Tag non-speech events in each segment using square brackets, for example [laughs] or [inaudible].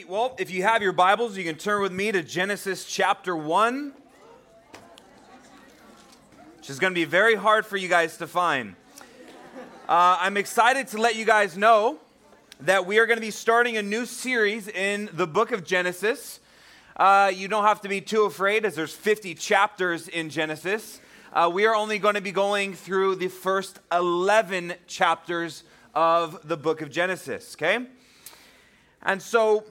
Sweet. Well, if you have your Bibles, you can turn with me to Genesis chapter 1, which is going to be very hard for you guys to find. Uh, I'm excited to let you guys know that we are going to be starting a new series in the book of Genesis. Uh, you don't have to be too afraid, as there's 50 chapters in Genesis. Uh, we are only going to be going through the first 11 chapters of the book of Genesis, okay? And so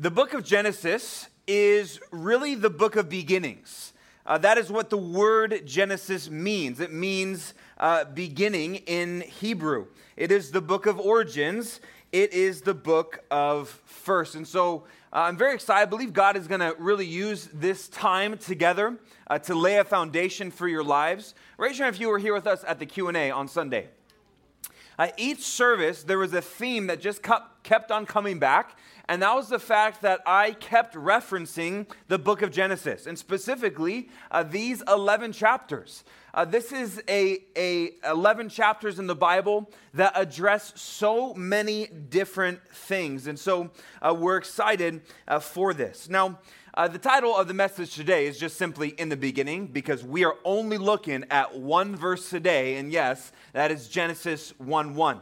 the book of Genesis is really the book of beginnings. Uh, that is what the word Genesis means. It means uh, beginning in Hebrew. It is the book of origins. It is the book of first. And so uh, I'm very excited. I believe God is going to really use this time together uh, to lay a foundation for your lives. Raise your hand if you were here with us at the Q&A on Sunday. Uh, each service, there was a theme that just kept on coming back, and that was the fact that I kept referencing the book of Genesis, and specifically uh, these 11 chapters. Uh, this is a, a 11 chapters in the Bible that address so many different things, and so uh, we're excited uh, for this. Now, uh, the title of the message today is just simply In the Beginning because we are only looking at one verse today, and yes, that is Genesis 1 1.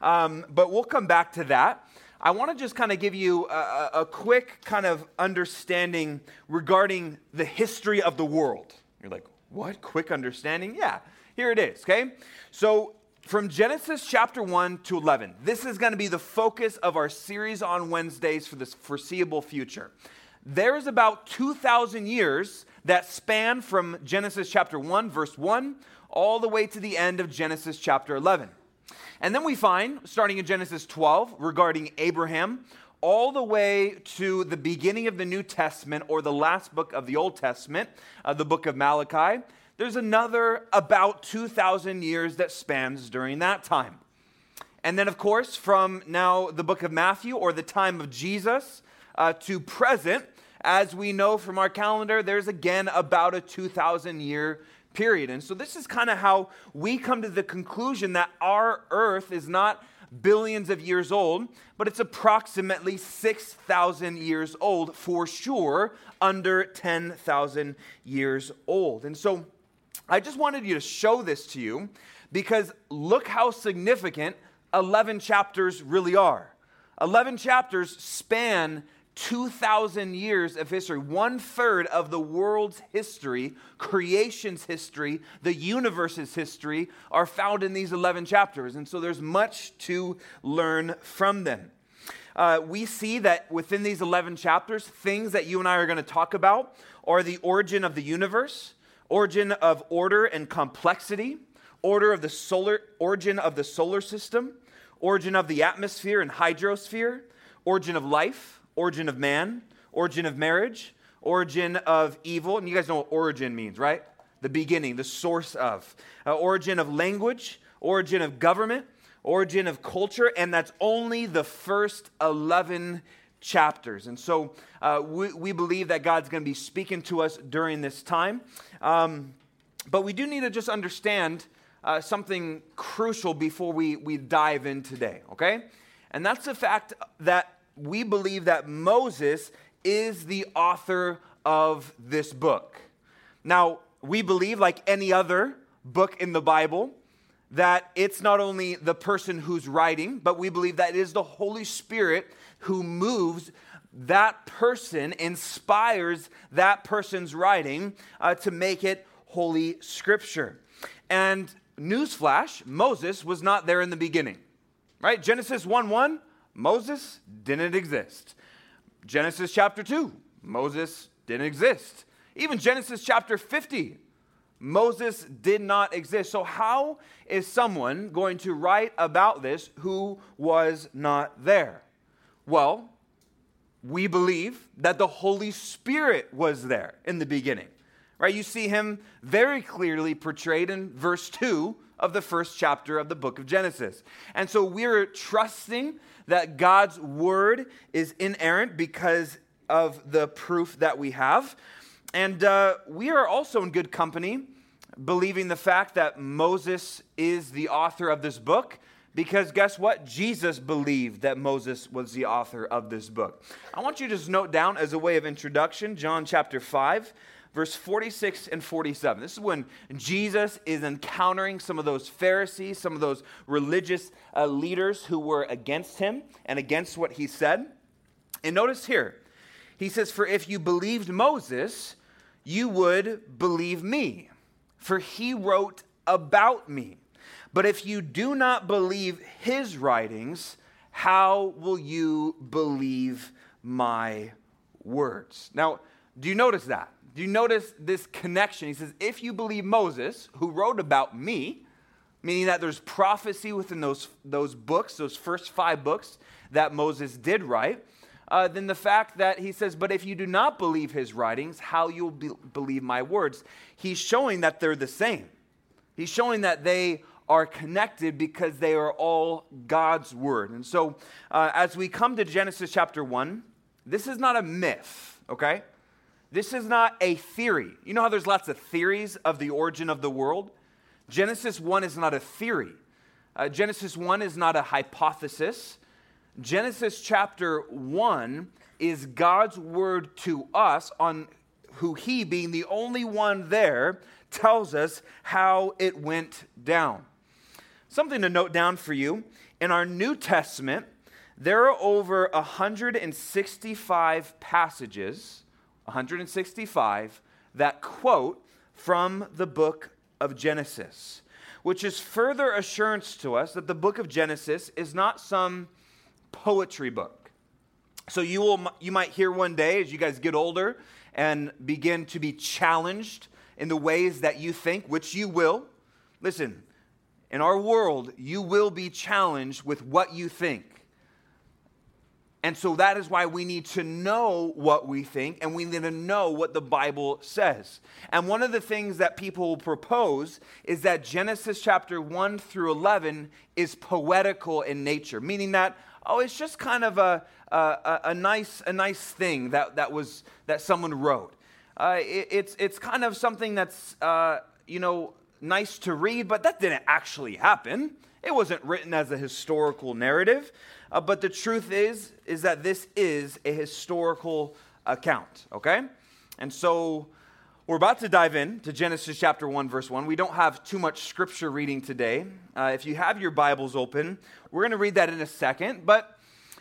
Um, but we'll come back to that. I want to just kind of give you a, a quick kind of understanding regarding the history of the world. You're like, what? Quick understanding? Yeah, here it is, okay? So, from Genesis chapter 1 to 11, this is going to be the focus of our series on Wednesdays for this foreseeable future there's about 2,000 years that span from Genesis chapter 1, verse 1, all the way to the end of Genesis chapter 11. And then we find, starting in Genesis 12, regarding Abraham, all the way to the beginning of the New Testament or the last book of the Old Testament, uh, the book of Malachi, there's another about 2,000 years that spans during that time. And then, of course, from now the book of Matthew or the time of Jesus uh, to present, as we know from our calendar, there's again about a 2,000 year period. And so this is kind of how we come to the conclusion that our earth is not billions of years old, but it's approximately 6,000 years old for sure, under 10,000 years old. And so I just wanted you to show this to you because look how significant 11 chapters really are. 11 chapters span 2,000 years of history, one third of the world's history, creation's history, the universe's history, are found in these 11 chapters. And so there's much to learn from them. Uh, we see that within these 11 chapters, things that you and I are going to talk about are the origin of the universe, origin of order and complexity, order of the solar, origin of the solar system, origin of the atmosphere and hydrosphere, origin of life origin of man, origin of marriage, origin of evil. And you guys know what origin means, right? The beginning, the source of. Uh, origin of language, origin of government, origin of culture, and that's only the first 11 chapters. And so uh, we, we, believe that God's going to be speaking to us during this time. Um, but we do need to just understand uh, something crucial before we, we dive in today, okay? And that's the fact that we believe that Moses is the author of this book. Now, we believe, like any other book in the Bible, that it's not only the person who's writing, but we believe that it is the Holy Spirit who moves that person, inspires that person's writing uh, to make it Holy Scripture. And newsflash, Moses was not there in the beginning, right? Genesis 1 1 Moses didn't exist. Genesis chapter 2, Moses didn't exist. Even Genesis chapter 50, Moses did not exist. So, how is someone going to write about this who was not there? Well, we believe that the Holy Spirit was there in the beginning. Right? You see him very clearly portrayed in verse 2 of the first chapter of the book of Genesis. And so we're trusting that God's word is inerrant because of the proof that we have. And uh, we are also in good company, believing the fact that Moses is the author of this book Because guess what? Jesus believed that Moses was the author of this book. I want you to just note down as a way of introduction John chapter 5, verse 46 and 47. This is when Jesus is encountering some of those Pharisees, some of those religious uh, leaders who were against him and against what he said. And notice here, he says, For if you believed Moses, you would believe me, for he wrote about me. But if you do not believe his writings, how will you believe my words? Now, do you notice that? Do you notice this connection? He says, If you believe Moses, who wrote about me, meaning that there's prophecy within those, those books, those first five books that Moses did write, uh, then the fact that he says, But if you do not believe his writings, how you'll be- believe my words? He's showing that they're the same. He's showing that they are connected because they are all God's word. And so, uh, as we come to Genesis chapter 1, this is not a myth, okay? This is not a theory. You know how there's lots of theories of the origin of the world? Genesis 1 is not a theory. Uh, Genesis 1 is not a hypothesis. Genesis chapter 1 is God's word to us on who He, being the only one there, tells us how it went down. Something to note down for you in our New Testament, there are over 165 passages, 165, that quote from the book of Genesis, which is further assurance to us that the book of Genesis is not some poetry book. So you will you might hear one day as you guys get older and begin to be challenged in the ways that you think, which you will. Listen, in our world, you will be challenged with what you think. And so that is why we need to know what we think and we need to know what the Bible says. And one of the things that people will propose is that Genesis chapter 1 through 11 is poetical in nature, meaning that oh, it's just kind of a, a, a nice, a nice thing that, that, was, that someone wrote. Uh, it, it's, it's kind of something that's, uh, you know, nice to read, but that didn't actually happen. It wasn't written as a historical narrative. Uh, but the truth is, is that this is a historical account, okay? And so we're about to dive in to Genesis chapter 1, verse 1. We don't have too much scripture reading today. Uh, if you have your Bibles open, we're going to read that in a second. But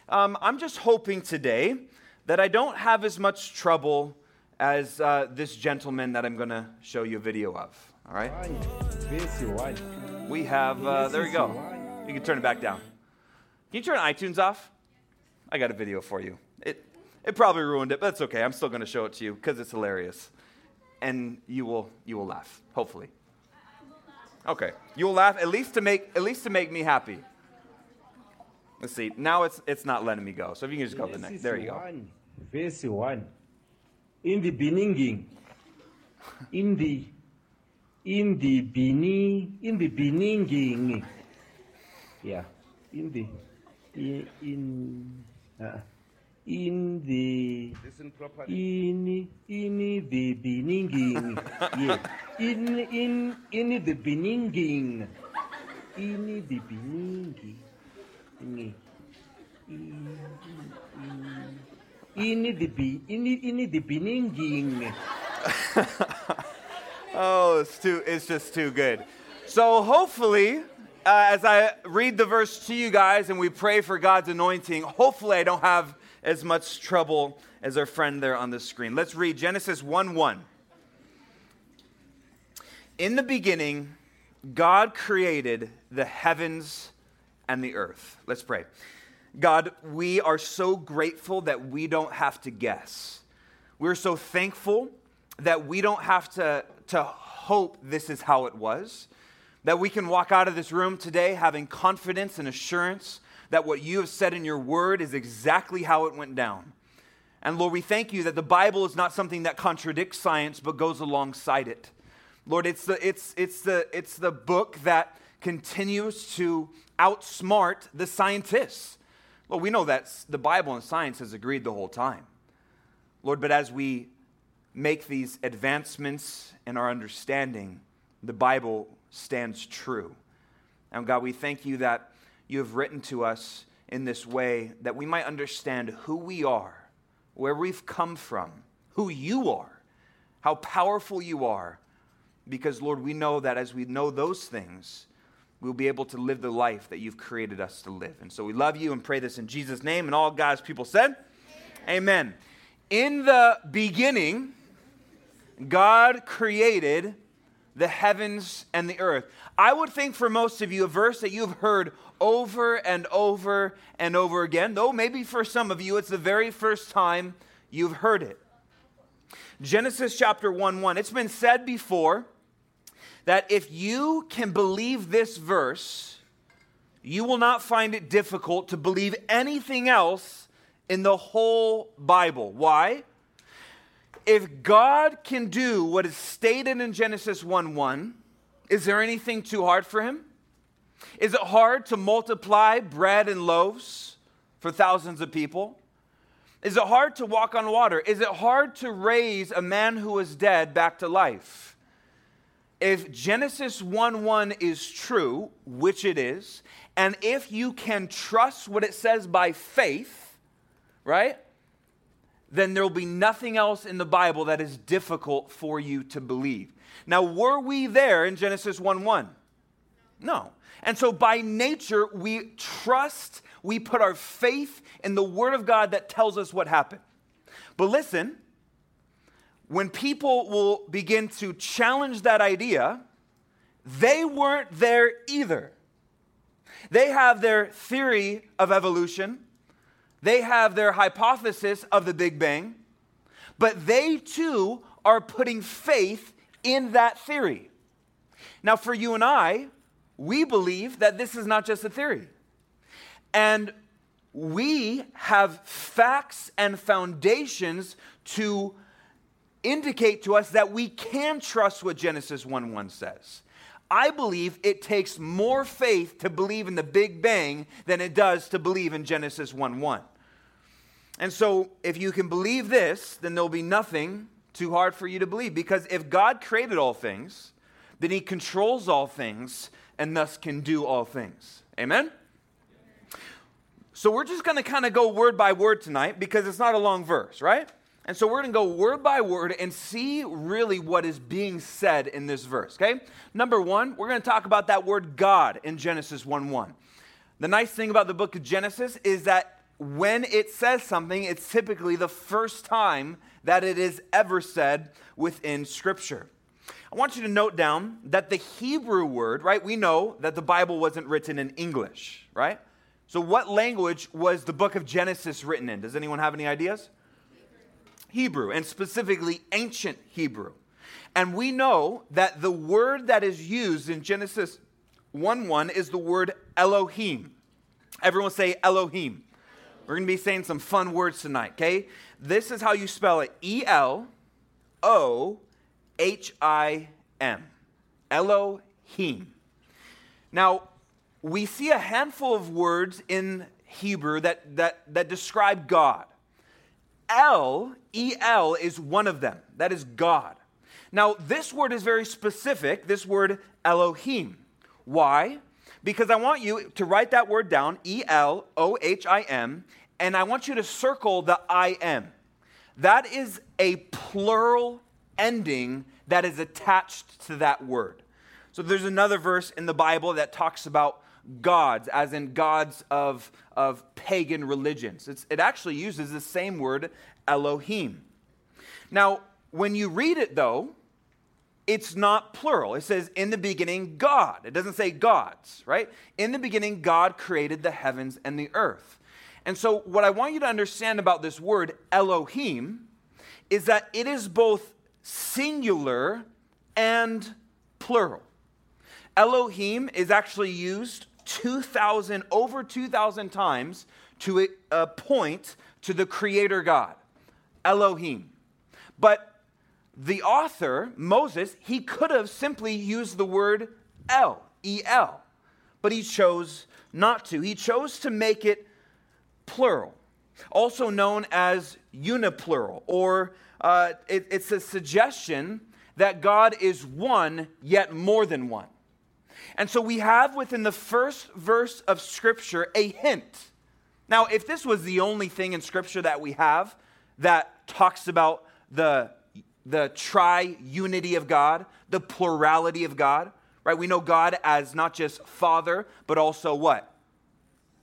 um, I'm just hoping today that I don't have as much trouble as uh, this gentleman that I'm going to show you a video of. All right? We have, uh, there we go. You can turn it back down. Can you turn iTunes off? I got a video for you. It, it probably ruined it, but that's okay. I'm still going to show it to you because it's hilarious and you will you will laugh hopefully okay you will laugh at least to make at least to make me happy let's see now it's it's not letting me go so if you can just go to the next there you go verse 1 in the beginning in the in the beginning in the beginning yeah in the in, in uh, in the in in the beginning yeah in in in the beginning in the beginning in in the be in in the beginning oh it's too it's just too good so hopefully uh, as I read the verse to you guys and we pray for God's anointing, hopefully I don't have as much trouble as our friend there on the screen. Let's read Genesis 1 1. In the beginning, God created the heavens and the earth. Let's pray. God, we are so grateful that we don't have to guess. We're so thankful that we don't have to, to hope this is how it was. That we can walk out of this room today having confidence and assurance that what you have said in your word is exactly how it went down. And Lord, we thank you that the Bible is not something that contradicts science but goes alongside it. Lord, it's the, it's, it's the, it's the book that continues to outsmart the scientists. Well, we know that the Bible and science has agreed the whole time. Lord, but as we make these advancements in our understanding, the Bible stands true. And God, we thank you that you have written to us in this way that we might understand who we are, where we've come from, who you are, how powerful you are. Because, Lord, we know that as we know those things, we'll be able to live the life that you've created us to live. And so we love you and pray this in Jesus' name. And all God's people said, Amen. Amen. In the beginning, God created the heavens and the earth. I would think for most of you, a verse that you've heard over and over and over again, though maybe for some of you, it's the very first time you've heard it. Genesis chapter 1 1. It's been said before that if you can believe this verse, you will not find it difficult to believe anything else in the whole Bible. Why? If God can do what is stated in Genesis 1 1, is there anything too hard for him? Is it hard to multiply bread and loaves for thousands of people? Is it hard to walk on water? Is it hard to raise a man who was dead back to life? If Genesis 1 1 is true, which it is, and if you can trust what it says by faith, right? Then there will be nothing else in the Bible that is difficult for you to believe. Now, were we there in Genesis 1 1? No. And so by nature, we trust, we put our faith in the Word of God that tells us what happened. But listen, when people will begin to challenge that idea, they weren't there either. They have their theory of evolution, they have their hypothesis of the Big Bang, but they too are putting faith in that theory. Now, for you and I, we believe that this is not just a theory. And we have facts and foundations to indicate to us that we can trust what Genesis 1 1 says. I believe it takes more faith to believe in the Big Bang than it does to believe in Genesis 1 1. And so, if you can believe this, then there'll be nothing too hard for you to believe. Because if God created all things, then He controls all things and thus can do all things. Amen? So we're just going to kind of go word by word tonight because it's not a long verse, right? And so we're going to go word by word and see really what is being said in this verse, okay? Number one, we're going to talk about that word God in Genesis 1 1. The nice thing about the book of Genesis is that when it says something, it's typically the first time that it is ever said within Scripture. I want you to note down that the Hebrew word, right? We know that the Bible wasn't written in English, right? So, what language was the book of Genesis written in? Does anyone have any ideas? Hebrew, and specifically ancient Hebrew. And we know that the word that is used in Genesis 1 1 is the word Elohim. Everyone say Elohim. We're going to be saying some fun words tonight, okay? This is how you spell it E L O H I M. Elohim. Now, we see a handful of words in Hebrew that, that, that describe God. El, E L, is one of them. That is God. Now, this word is very specific, this word Elohim. Why? Because I want you to write that word down, E L O H I M, and I want you to circle the I M. That is a plural ending that is attached to that word. So there's another verse in the Bible that talks about gods, as in gods of, of pagan religions. It's, it actually uses the same word, Elohim. Now, when you read it, though, it's not plural. It says, in the beginning, God. It doesn't say gods, right? In the beginning, God created the heavens and the earth. And so, what I want you to understand about this word, Elohim, is that it is both singular and plural. Elohim is actually used 2,000, over 2,000 times to point to the Creator God, Elohim. But the author, Moses, he could have simply used the word El, E L, but he chose not to. He chose to make it plural, also known as uniplural, or uh, it, it's a suggestion that God is one, yet more than one. And so we have within the first verse of Scripture a hint. Now, if this was the only thing in Scripture that we have that talks about the, the tri-unity of God, the plurality of God, right? We know God as not just Father, but also what?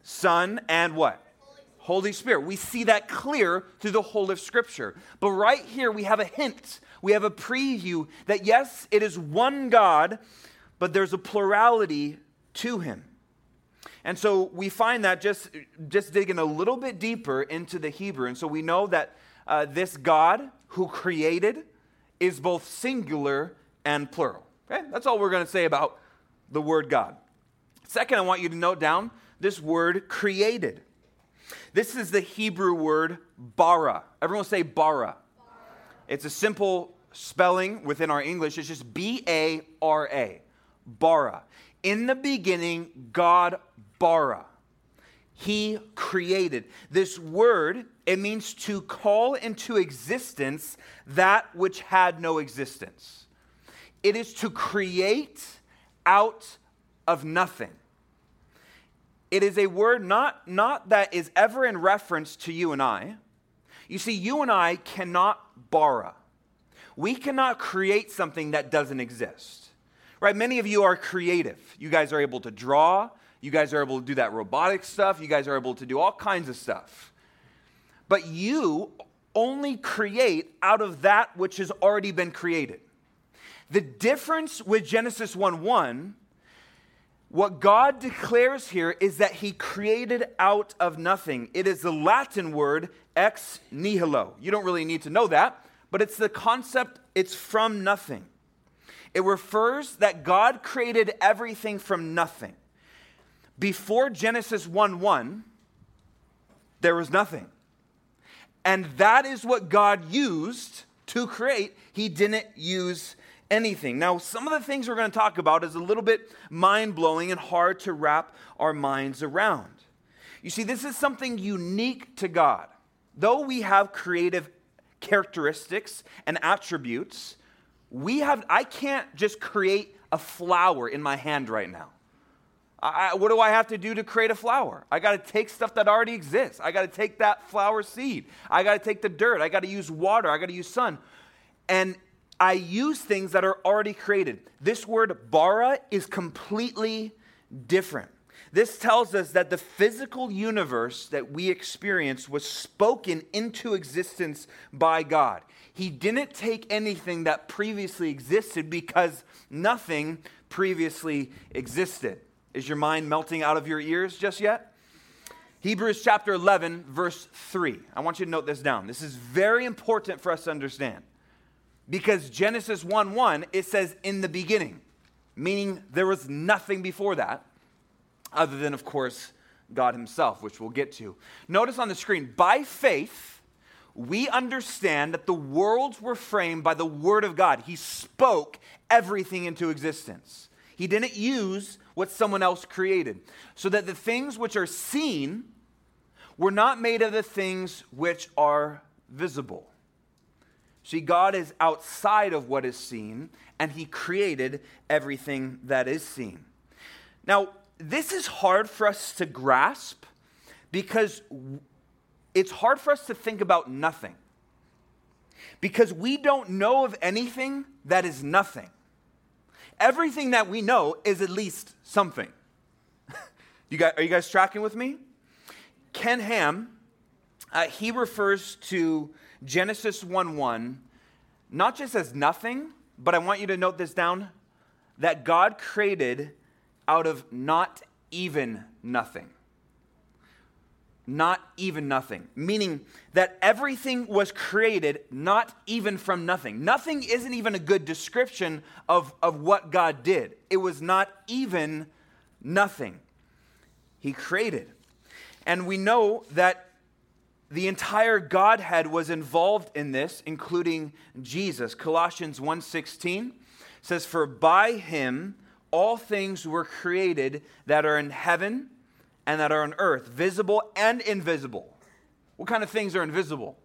Son and what? Holy Spirit. We see that clear through the whole of Scripture. But right here, we have a hint, we have a preview that yes, it is one God, but there's a plurality to him. And so we find that just, just digging a little bit deeper into the Hebrew. And so we know that uh, this God who created is both singular and plural. Okay? That's all we're going to say about the word God. Second, I want you to note down this word created. This is the Hebrew word bara. Everyone say bara. bara. It's a simple spelling within our English. It's just B A R A. Bara. In the beginning, God bara. He created. This word, it means to call into existence that which had no existence. It is to create out of nothing. It is a word not, not that is ever in reference to you and I. You see, you and I cannot bara. We cannot create something that doesn't exist. Right? Many of you are creative. You guys are able to draw, you guys are able to do that robotic stuff, you guys are able to do all kinds of stuff. But you only create out of that which has already been created. The difference with Genesis 1 1, what God declares here is that He created out of nothing. It is the Latin word ex nihilo. You don't really need to know that, but it's the concept, it's from nothing. It refers that God created everything from nothing. Before Genesis 1 1, there was nothing. And that is what God used to create. He didn't use anything. Now, some of the things we're going to talk about is a little bit mind blowing and hard to wrap our minds around. You see, this is something unique to God. Though we have creative characteristics and attributes, we have, I can't just create a flower in my hand right now. I, what do I have to do to create a flower? I got to take stuff that already exists. I got to take that flower seed. I got to take the dirt. I got to use water. I got to use sun. And I use things that are already created. This word bara is completely different. This tells us that the physical universe that we experience was spoken into existence by God. He didn't take anything that previously existed because nothing previously existed. Is your mind melting out of your ears just yet? Hebrews chapter 11, verse 3. I want you to note this down. This is very important for us to understand. Because Genesis 1 1, it says in the beginning, meaning there was nothing before that, other than, of course, God Himself, which we'll get to. Notice on the screen, by faith, we understand that the worlds were framed by the Word of God. He spoke everything into existence. He didn't use what someone else created. So that the things which are seen were not made of the things which are visible. See, God is outside of what is seen, and He created everything that is seen. Now, this is hard for us to grasp because it's hard for us to think about nothing. Because we don't know of anything that is nothing everything that we know is at least something. [laughs] you guys, are you guys tracking with me? Ken Ham, uh, he refers to Genesis 1 1 not just as nothing, but I want you to note this down that God created out of not even nothing not even nothing, meaning that everything was created not even from nothing. Nothing isn't even a good description of, of what God did. It was not even nothing. He created. And we know that the entire Godhead was involved in this, including Jesus. Colossians 1:16 says, For by him all things were created that are in heaven and that are on earth, visible and invisible. What kind of things are invisible?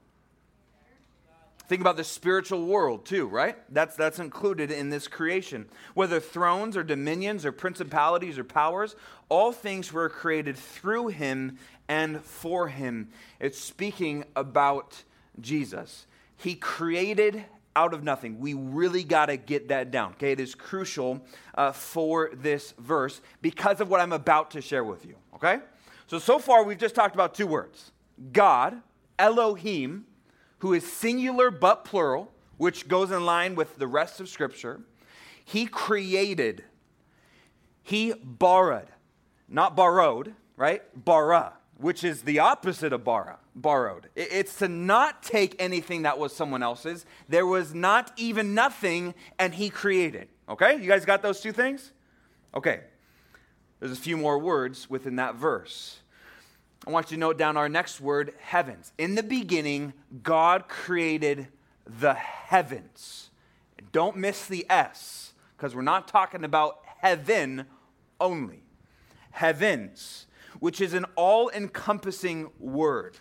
Think about the spiritual world too, right? That's, that's included in this creation. Whether thrones or dominions or principalities or powers, all things were created through him and for him. It's speaking about Jesus. He created out of nothing. We really got to get that down. Okay, it is crucial uh, for this verse because of what I'm about to share with you. Okay, so so far we've just talked about two words: God, Elohim, who is singular but plural, which goes in line with the rest of Scripture. He created. He borrowed, not borrowed, right? Bara, which is the opposite of bara, borrowed. It's to not take anything that was someone else's. There was not even nothing, and he created. Okay? You guys got those two things? Okay. There's a few more words within that verse. I want you to note down our next word, heavens. In the beginning, God created the heavens. Don't miss the S, because we're not talking about heaven only. Heavens, which is an all encompassing word.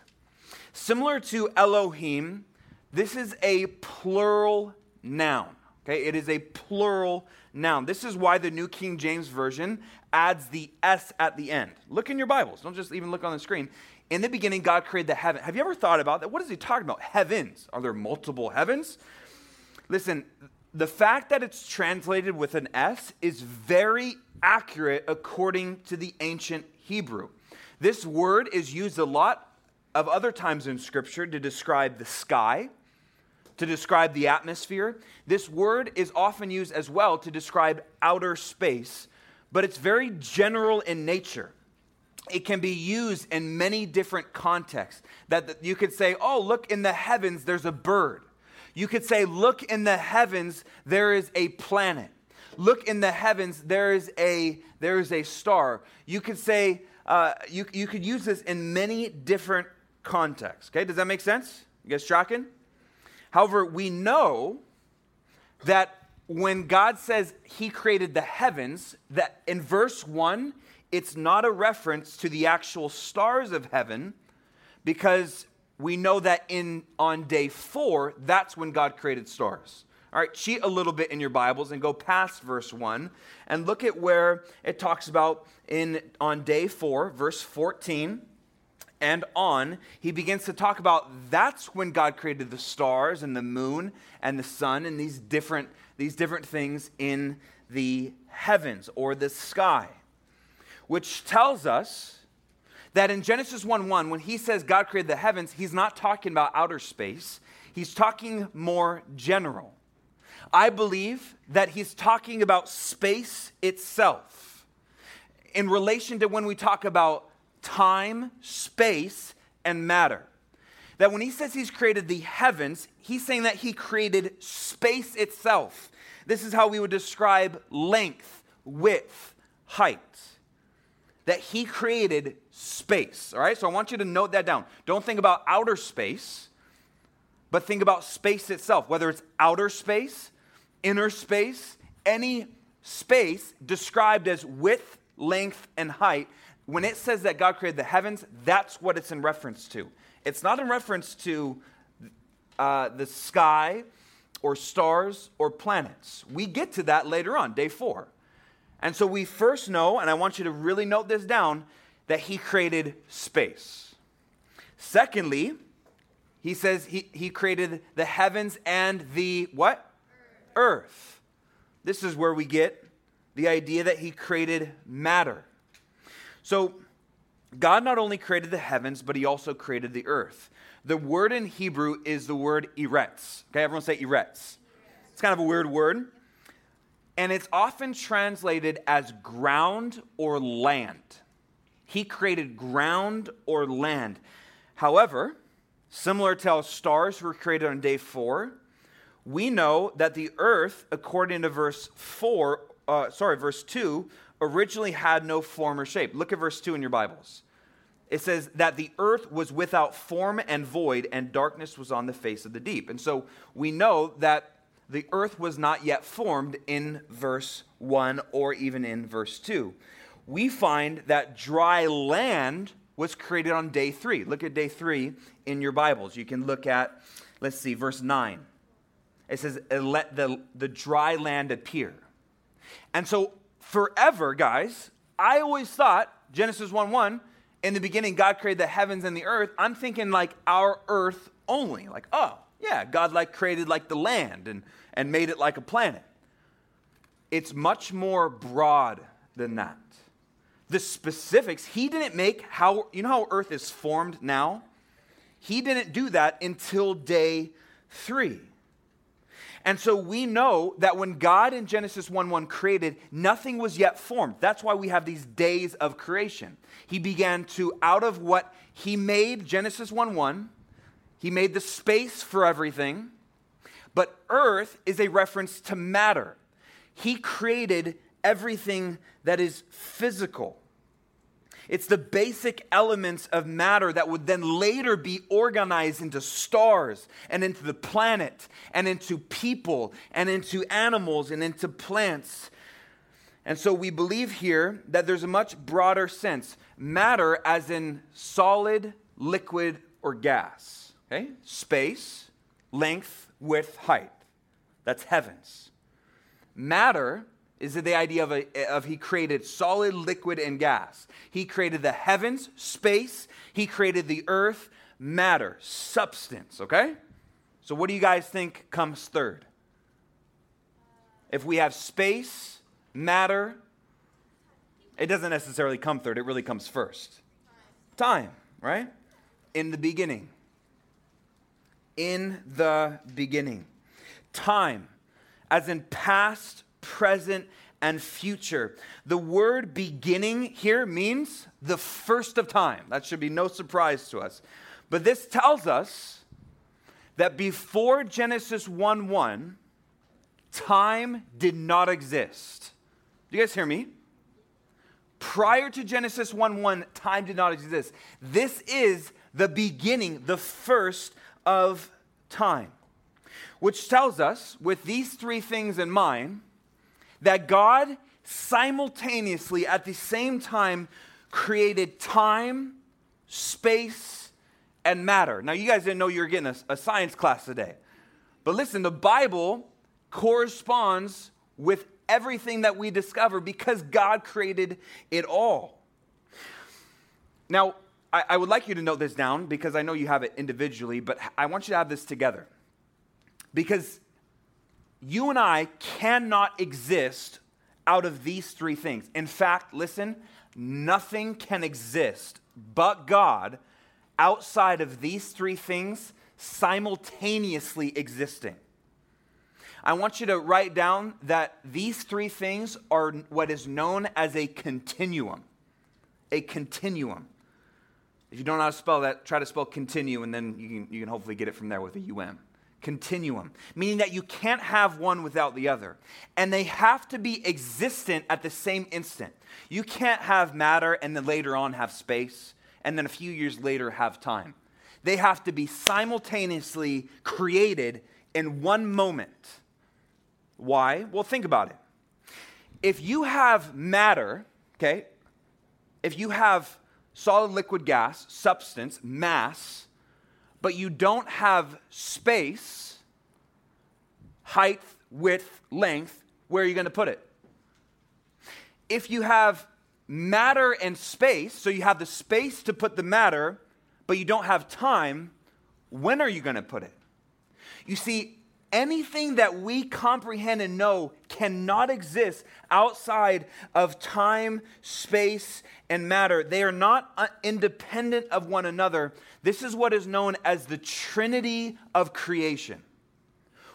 Similar to Elohim, this is a plural noun. Okay, it is a plural noun. This is why the New King James Version adds the S at the end. Look in your Bibles. Don't just even look on the screen. In the beginning, God created the heaven. Have you ever thought about that? What is he talking about? Heavens. Are there multiple heavens? Listen, the fact that it's translated with an S is very accurate according to the ancient Hebrew. This word is used a lot of other times in Scripture to describe the sky to describe the atmosphere. This word is often used as well to describe outer space, but it's very general in nature. It can be used in many different contexts. That you could say, oh, look in the heavens, there's a bird. You could say, look in the heavens, there is a planet. Look in the heavens, there is a, there is a star. You could say, uh, you, you could use this in many different contexts. Okay, does that make sense? You guys tracking? However, we know that when God says he created the heavens, that in verse 1, it's not a reference to the actual stars of heaven because we know that in on day 4, that's when God created stars. All right, cheat a little bit in your Bibles and go past verse 1 and look at where it talks about in on day 4, verse 14 and on, he begins to talk about that's when God created the stars and the moon and the sun and these different, these different things in the heavens or the sky. Which tells us that in Genesis 1 1, when he says God created the heavens, he's not talking about outer space, he's talking more general. I believe that he's talking about space itself in relation to when we talk about time, space, and matter. That when he says he's created the heavens, he's saying that he created space itself. This is how we would describe length, width, height. That he created space. All right, so I want you to note that down. Don't think about outer space, but think about space itself, whether it's outer space, inner space, any space described as width, length, and height when it says that God created the heavens, that's what it's in reference to. It's not in reference to uh, the sky or stars or planets. We get to that later on, day four. And so we first know, and I want you to really note this down, that He created space. Secondly, He says He, he created the heavens and the what? Earth. This is where we get the idea that He created matter. So, God not only created the heavens, but he also created the earth. The word in Hebrew is the word eretz. Okay, everyone say eretz. It's kind of a weird word. And it's often translated as ground or land. He created ground or land. However, similar to how stars were created on day four, we know that the earth, according to verse 4, uh, sorry, verse 2, originally had no form or shape. Look at verse 2 in your Bibles. It says that the earth was without form and void, and darkness was on the face of the deep. And so we know that the earth was not yet formed in verse 1 or even in verse 2. We find that dry land was created on day three. Look at day three in your Bibles. You can look at, let's see, verse 9. It says, eh, Let the, the dry land appear. And so, forever, guys, I always thought, Genesis 1 1, in the beginning, God created the heavens and the earth. I'm thinking like our earth only. Like, oh, yeah, God like created like the land and, and made it like a planet. It's much more broad than that. The specifics, he didn't make how, you know how earth is formed now? He didn't do that until day three. And so we know that when God in Genesis 1 1 created, nothing was yet formed. That's why we have these days of creation. He began to, out of what he made, Genesis 1 1, he made the space for everything. But earth is a reference to matter. He created everything that is physical. It's the basic elements of matter that would then later be organized into stars and into the planet and into people and into animals and into plants. And so we believe here that there's a much broader sense matter as in solid, liquid, or gas. Okay? Space, length, width, height. That's heavens. Matter is it the idea of, a, of he created solid, liquid, and gas. He created the heavens, space. He created the earth, matter, substance, okay? So, what do you guys think comes third? If we have space, matter, it doesn't necessarily come third, it really comes first. Time, right? In the beginning. In the beginning. Time, as in past, present, and future. The word beginning here means the first of time. That should be no surprise to us. But this tells us that before Genesis 1 1, time did not exist. Do you guys hear me? Prior to Genesis 1 1, time did not exist. This is the beginning, the first of time. Which tells us, with these three things in mind, that God simultaneously, at the same time, created time, space, and matter. Now, you guys didn't know you were getting a, a science class today. But listen, the Bible corresponds with everything that we discover because God created it all. Now, I, I, would like you to note this down because I know you have it individually, but I want you to have this together. Because you and I cannot exist out of these three things. In fact, listen, nothing can exist but God outside of these three things simultaneously existing. I want you to write down that these three things are what is known as a continuum. A continuum. If you don't know how to spell that, try to spell continue, and then you can, you can hopefully get it from there with a UM continuum, meaning that you can't have one without the other. And they have to be existent at the same instant. You can't have matter and then later on have space, and then a few years later have time. They have to be simultaneously created in one moment. Why? Well, think about it. If you have matter, okay, if you have solid, liquid, gas, substance, mass, but you don't have space, height, width, length, where are you going to put it? If you have matter and space, so you have the space to put the matter, but you don't have time, when are you going to put it? You see, anything that we comprehend and know cannot exist outside of time, space, and matter. They are not uh, independent of one another. This is what is known as the Trinity of creation.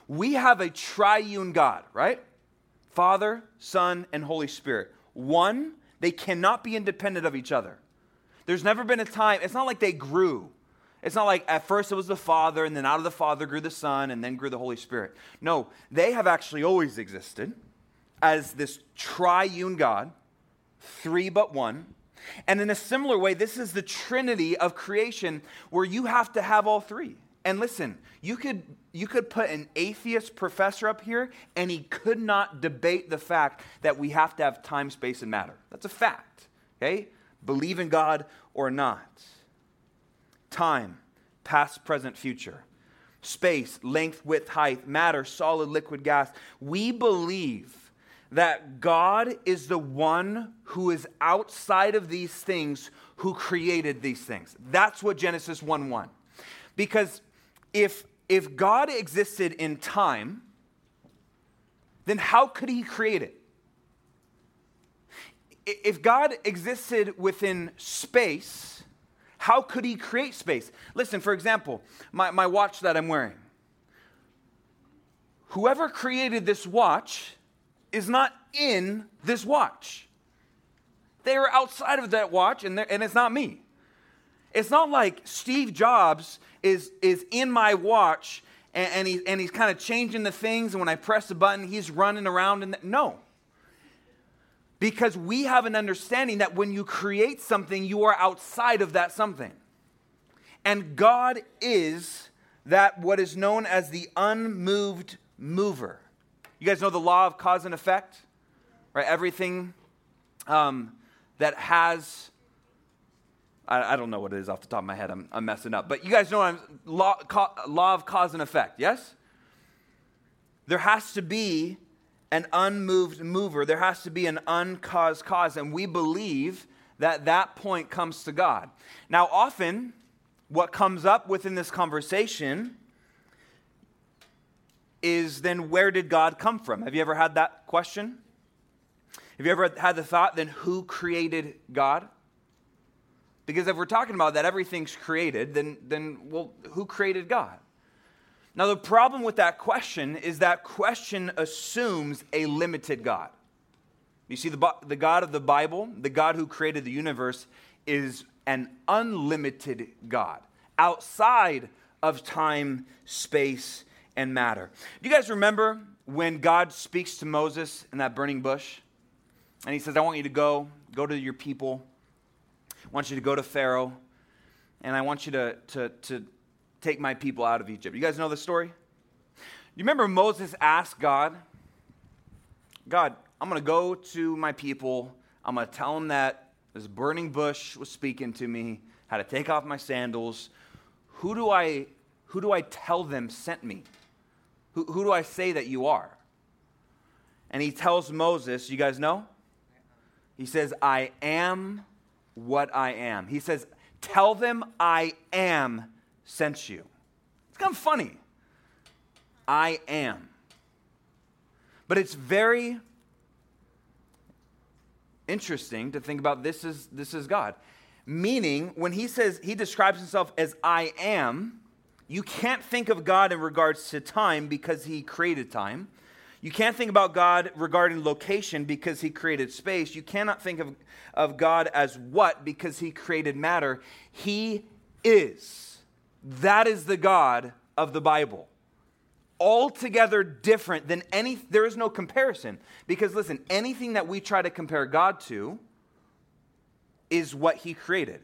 We have a triune God, right? Father, Son, and Holy Spirit. One, they cannot be independent of each other. There's never been a time, it's not like they grew. It's not like at first it was the Father, and then out of the Father grew the Son, and then grew the Holy Spirit. No, they have actually always existed as this triune God, three but one. And in a similar way, this is the trinity of creation where you have to have all three. And listen, you could, you could put an atheist professor up here, and he could not debate the fact that we have to have time, space, and matter. That's a fact, okay? believe in God or not. Time, past, present, future. Space, length, width, height, matter, solid, liquid, gas. We believe that God is the one who is outside of these things who created these things. That's what Genesis 1 1. Because if, if God existed in time, then how could he create it? If God existed within space, how could he create space? Listen, for example, my, my watch that I'm wearing. Whoever created this watch is not in this watch. They are outside of that watch, and, and it's not me. It's not like Steve Jobs is, is in my watch and, and, he, and he's kind of changing the things, and when I press the button, he's running around. And no. Because we have an understanding that when you create something, you are outside of that something. And God is that what is known as the unmoved mover. You guys know the law of cause and effect? Right? Everything um, that has, I, don't know what it is off the top of my head, I'm, I'm messing up. But you guys know I'm, law, ca, law of cause and effect, yes? There has to be an unmoved mover, there has to be an uncaused cause, and we believe that that point comes to God. Now, often, what comes up within this conversation is then where did God come from? Have you ever had that question? Have you ever had the thought, then who created God? Because if we're talking about that everything's created, then, then well, who created God? Now, the problem with that question is that question assumes a limited God. You see, the, the God of the Bible, the God who created the universe, is an unlimited God outside of time, space, and matter. Do you guys remember when God speaks to Moses in that burning bush? And he says, I want you to go, go to your people. I want you to go to Pharaoh, and I want you to, to, to take my people out of Egypt. You guys know the story? You remember Moses asked God, God, I'm going to go to my people. I'm going to tell them that this burning bush was speaking to me, how to take off my sandals. Who do I, who do I tell them sent me? Who, who do I say that you are? And he tells Moses, you guys know? He says, I am what I am. He says, Tell them I am sent you. It's kind of funny. I am. But it's very interesting to think about this is this is God. Meaning, when he says he describes himself as I am, you can't think of God in regards to time because he created time. You can't think about God regarding location because he created space. You cannot think of, of God as what because he created matter. He is. That is the God of the Bible. Altogether different than any, there is no comparison. Because listen, anything that we try to compare God to is what he created.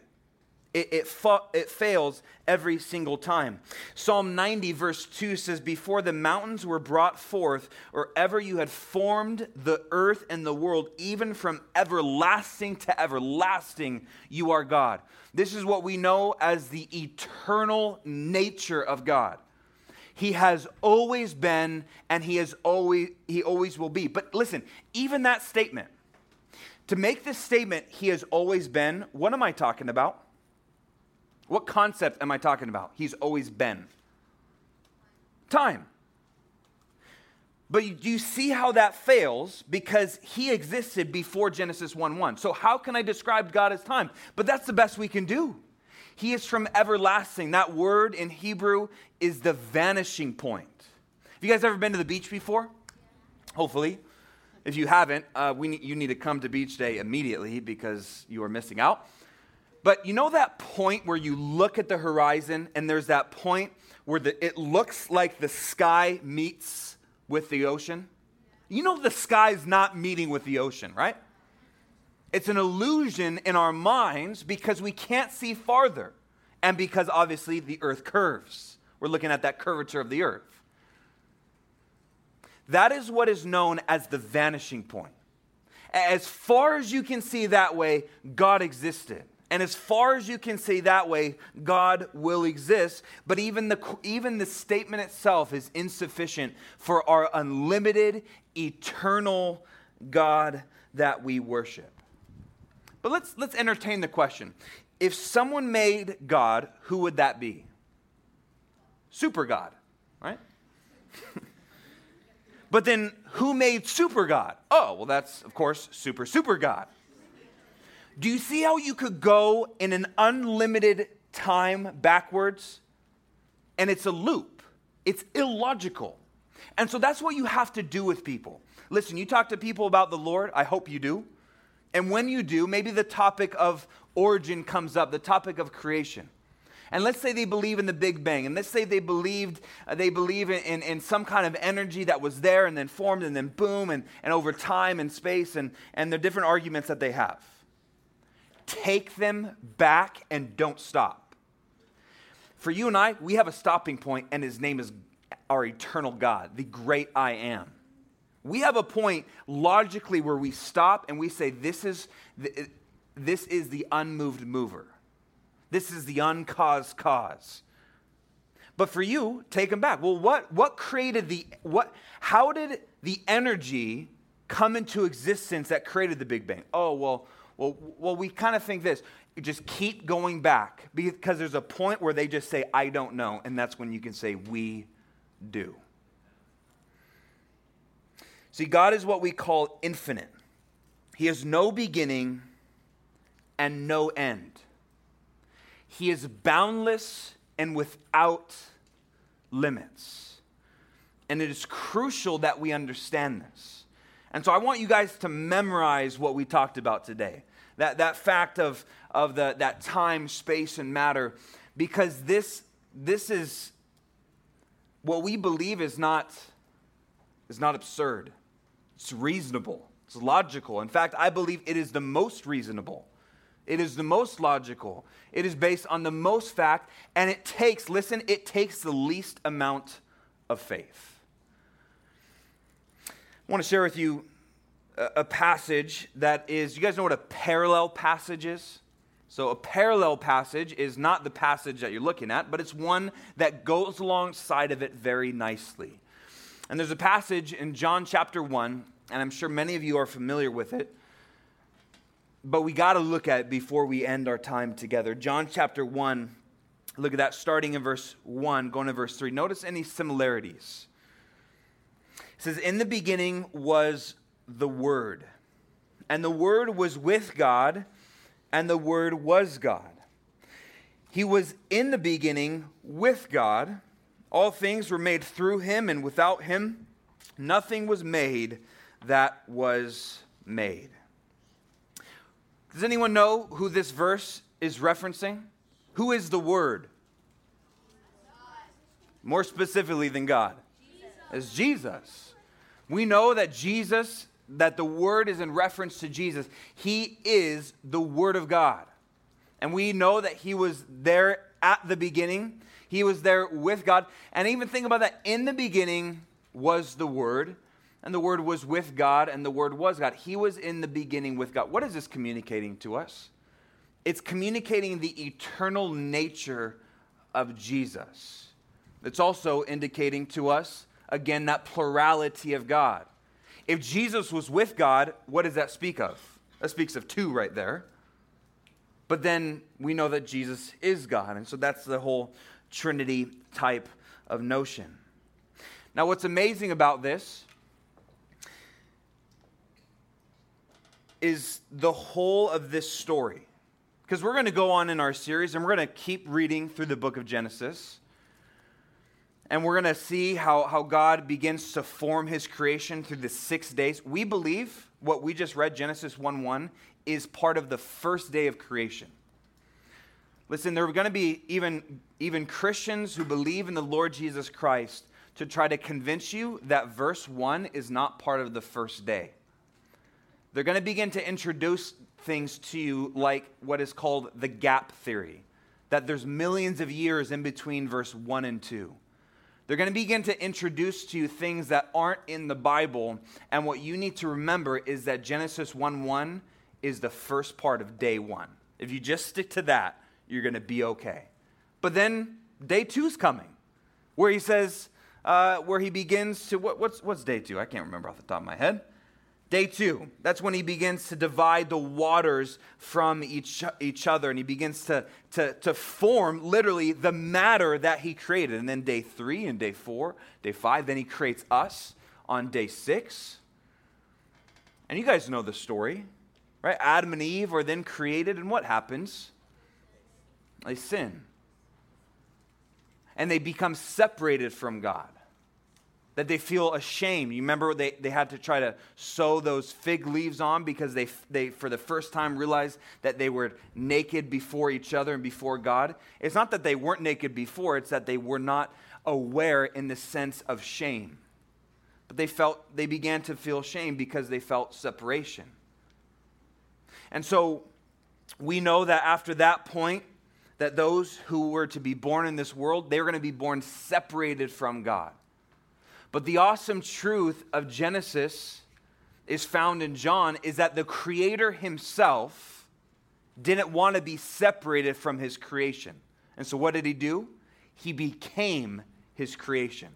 It, it, fa- it, fails every single time. Psalm 90, verse 2 says, Before the mountains were brought forth, or ever you had formed the earth and the world, even from everlasting to everlasting, you are God. This is what we know as the eternal nature of God. He has always been and he has always he always will be. But listen, even that statement, to make this statement, he has always been, what am I talking about? What concept am I talking about? He's always been. Time. But do you see how that fails? Because he existed before Genesis 1 1. So, how can I describe God as time? But that's the best we can do. He is from everlasting. That word in Hebrew is the vanishing point. Have you guys ever been to the beach before? Hopefully. If you haven't, uh, we, you need to come to beach day immediately because you are missing out. But you know that point where you look at the horizon and there's that point where the, it looks like the sky meets with the ocean? You know the sky is not meeting with the ocean, right? It's an illusion in our minds because we can't see farther and because obviously the earth curves. We're looking at that curvature of the earth. That is what is known as the vanishing point. As far as you can see that way, God existed. And as far as you can see that way, God will exist. But even the, even the statement itself is insufficient for our unlimited, eternal God that we worship. But let's, let's entertain the question if someone made God, who would that be? Super God, right? [laughs] but then who made super God? Oh, well, that's, of course, super, super God. Do you see how you could go in an unlimited time backwards? And it's a loop, it's illogical. And so that's what you have to do with people. Listen, you talk to people about the Lord, I hope you do. And when you do, maybe the topic of origin comes up, the topic of creation. And let's say they believe in the Big Bang, and let's say they believed uh, they believe in, in, in, some kind of energy that was there and then formed and then boom and, and over time and space and, and the different arguments that they have. Take them back and don't stop. For you and I, we have a stopping point, and his name is our eternal God, the great I am. We have a point logically where we stop and we say, This is the, this is the unmoved mover. This is the uncaused cause. But for you, take them back. Well, what, what created the, what, how did the energy come into existence that created the Big Bang? Oh, well, well, well we kind of think this. just keep going back because there's a point where they just say, I don't know. And that's when you can say, we do. See, God is what we call infinite. He has no beginning and no end. He is boundless and without limits. And it is crucial that we understand this. And so I want you guys to memorize what we talked about today. That, that fact of, of the, that time, space, and matter, because this, this is what we believe is not, is not absurd. It's reasonable. It's logical. In fact, I believe it is the most reasonable. It is the most logical. It is based on the most fact, and it takes, listen, it takes the least amount of faith. I want to share with you a, passage that is, you guys know what a parallel passage is? So, a parallel passage is not the passage that you're looking at, but it's one that goes alongside of it very nicely. And there's a passage in John chapter 1, and I'm sure many of you are familiar with it but we got to look at it before we end our time together. John chapter 1, look at that, starting in verse 1, going to verse 3. Notice any similarities. Says, In the beginning was the Word, and the Word was with God, and the Word was God. He was in the beginning with God. All things were made through him, and without him, nothing was made that was made. Does anyone know who this verse is referencing? Who is the Word? More specifically than God. Is Jesus. We know that Jesus, that the Word is in reference to Jesus. He is the Word of God. And we know that He was there at the beginning. He was there with God. And even think about that. In the beginning was the Word and the Word was with God, and the Word was God. He was in the beginning with God. What is this communicating to us? It's communicating the eternal nature of Jesus. It's also indicating to us, again, that plurality of God. If Jesus was with God, what does that speak of? That speaks of two right there. But then we know that Jesus is God. And so that's the whole Trinity type of notion. Now, what's amazing about this is the whole of this story. Because we're going to go on in our series and we're going to keep reading through the book of Genesis. And we're going to see how, how God begins to form his creation through the six days. We believe what we just read, Genesis 1 1, is part of the first day of creation. Listen, there are going to be even, even Christians who believe in the Lord Jesus Christ to try to convince you that verse 1 is not part of the first day. They're going to begin to introduce things to you like what is called the gap theory that there's millions of years in between verse 1 and 2. They're going to begin to introduce to you things that aren't in the Bible. And what you need to remember is that Genesis 1 1 is the first part of day one. If you just stick to that, you're going to be okay. But then day two's coming, where he says, uh, where he begins to, what, what's, what's day two? I can't remember off the top of my head. Day two, that's when he begins to divide the waters from each, each other and he begins to, to, to form literally the matter that he created. And then day three and day four, day five, then he creates us on day six. And you guys know the story, right? Adam and Eve are then created, and what happens? They sin. And they become separated from God that they feel ashamed. You remember they, they had to try to sew those fig leaves on because they, they, for the first time, realized that they were naked before each other and before God. It's not that they weren't naked before, it's that they were not aware in the sense of shame. But they felt, they began to feel shame because they felt separation. And so we know that after that point, that those who were to be born in this world, they were going to be born separated from God. But the awesome truth of Genesis is found in John is that the creator himself didn't want to be separated from his creation. And so what did he do? He became his creation.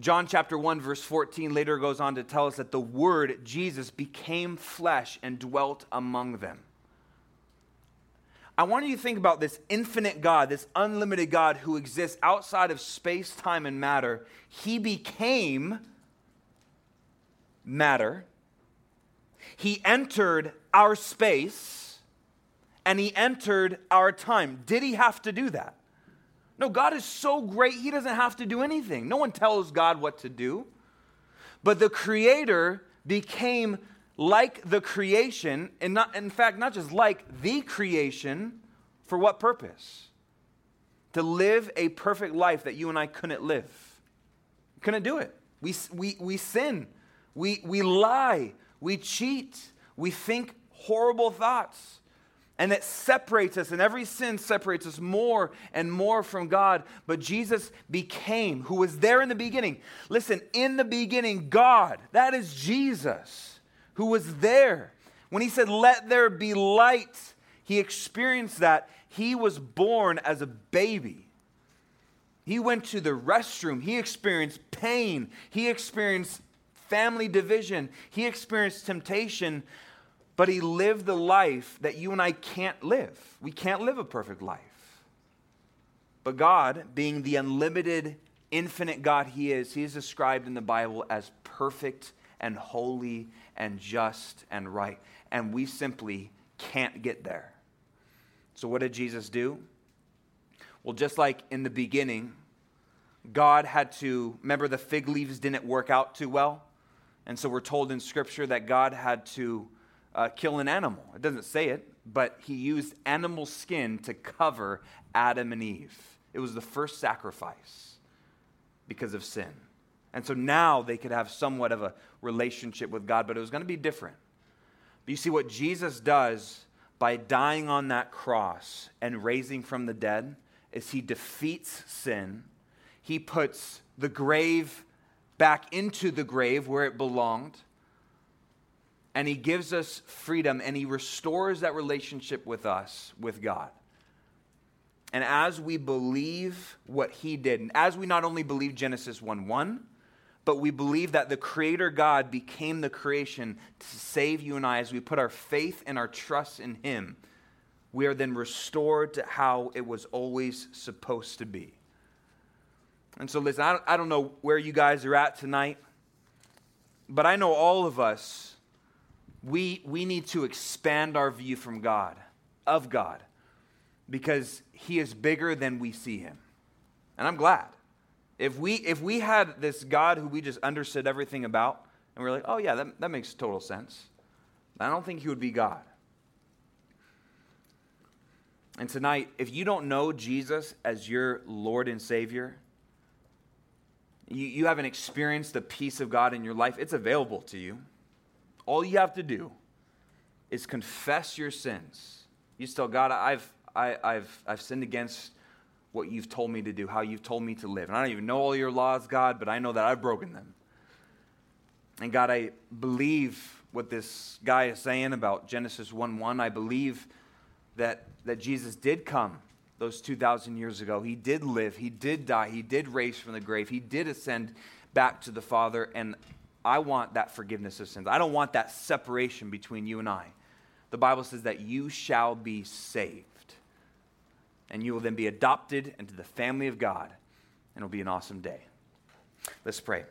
John chapter 1 verse 14 later goes on to tell us that the word Jesus became flesh and dwelt among them. I want you to think about this infinite God, this unlimited God who exists outside of space, time, and matter. He became matter. He entered our space and he entered our time. Did he have to do that? No, God is so great, he doesn't have to do anything. No one tells God what to do. But the Creator became like the creation, and not, in fact, not just like the creation, for what purpose? To live a perfect life that you and I couldn't live. Couldn't do it. We, we, we sin, we, we lie, we cheat, we think horrible thoughts. And it separates us, and every sin separates us more and more from God. But Jesus became, who was there in the beginning. Listen, in the beginning, God, that is Jesus who was there. When he said, Let there be light, he experienced that. He was born as a baby. He went to the restroom. He experienced pain. He experienced family division. He experienced temptation, but he lived the life that you and I can't live. We can't live a perfect life. But God, being the unlimited, infinite God He is, He is described in the Bible as perfect and holy and just and right. And we simply can't get there. So, what did Jesus do? Well, just like in the beginning, God had to, remember, the fig leaves didn't work out too well. And so we're told in Scripture that God had to uh, kill an animal. It doesn't say it, but he used animal skin to cover Adam and Eve. It was the first sacrifice because of sin. And so now they could have somewhat of a relationship with God, but it was going to be different. But you see, what Jesus does by dying on that cross and raising from the dead is he defeats sin. He puts the grave back into the grave where it belonged. And he gives us freedom and he restores that relationship with us, with God. And as we believe what he did, and as we not only believe Genesis 1 1, but we believe that the Creator God became the creation to save you and I as we put our faith and our trust in Him. We are then restored to how it was always supposed to be. And so, listen, I don't, I don't know where you guys are at tonight, but I know all of us, we, we need to expand our view from God, of God, because He is bigger than we see Him. And I'm glad. If we, if we had this God who we just understood everything about, and we are like, oh, yeah, that, that makes total sense, I don't think he would be God. And tonight, if you don't know Jesus as your Lord and Savior, you, you haven't experienced the peace of God in your life, it's available to you. All you have to do is confess your sins. You just tell God, I've, I, have i I've sinned against what you've told me to do, how you've told me to live. And I don't even know all your laws, God, but I know that I've broken them. And God, I believe what this guy is saying about Genesis 1 1. I believe that, that Jesus did come those 2,000 years ago. He did live, He did die, He did raise from the grave, He did ascend back to the Father. And I want that forgiveness of sins. I don't want that separation between you and I. The Bible says that you shall be saved and you will then be adopted into the family of God, and it'll be an awesome day. Let's pray.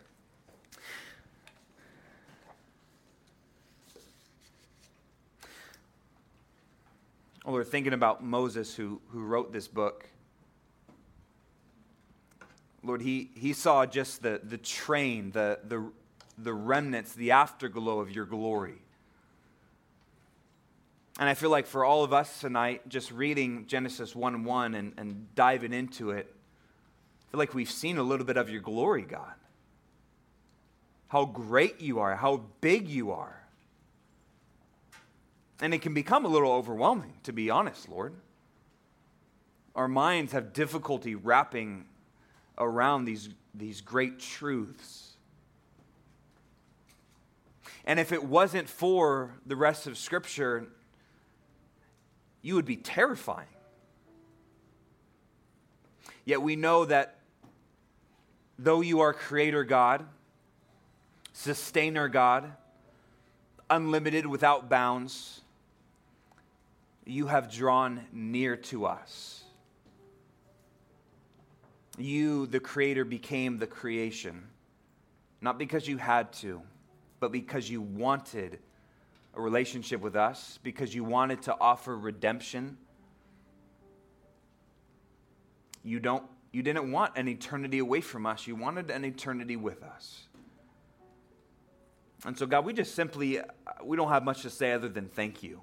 Oh, we're thinking about Moses who, who wrote this book. Lord, he, he saw just the, the train, the, the, the remnants, the afterglow of your glory. And I feel like for all of us tonight, just reading Genesis 1 1 and, and diving into it, I feel like we've seen a little bit of your glory, God. How great you are, how big you are. And it can become a little overwhelming, to be honest, Lord. Our minds have difficulty wrapping around these, these great truths. And if it wasn't for the rest of Scripture, you would be terrifying. Yet we know that though you are Creator God, Sustainer God, unlimited, without bounds, you have drawn near to us. You, the Creator, became the creation, not because you had to, but because you wanted a relationship with us because you wanted to offer redemption. You, don't, you didn't want an eternity away from us, you wanted an eternity with us. And so, God, we just simply, we don't have much to say other than thank you.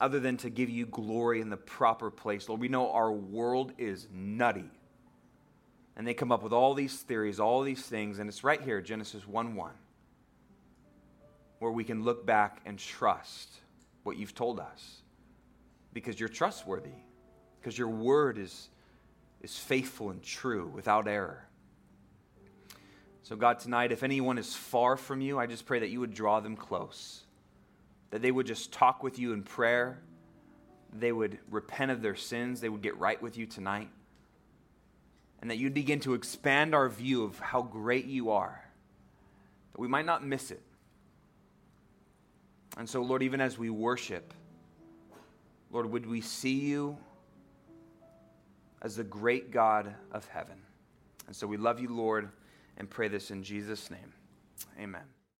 Other than to give you glory in the proper place. Lord, we know our world is nutty. And they come up with all these theories, all these things, and it's right here, Genesis 1 1 where we can look back and trust what you've told us. Because you're trustworthy, because your word is, is faithful and true without error. So, God, tonight, if anyone is far from you, I just pray that you would draw them close, that they would just talk with you in prayer, they would repent of their sins, they would get right with you tonight, and that you'd begin to expand our view of how great you are, that we might not miss it. And so, Lord, even as we worship, Lord, would we see you as the great God of heaven? And so we love you, Lord, and pray this in Jesus' name. Amen.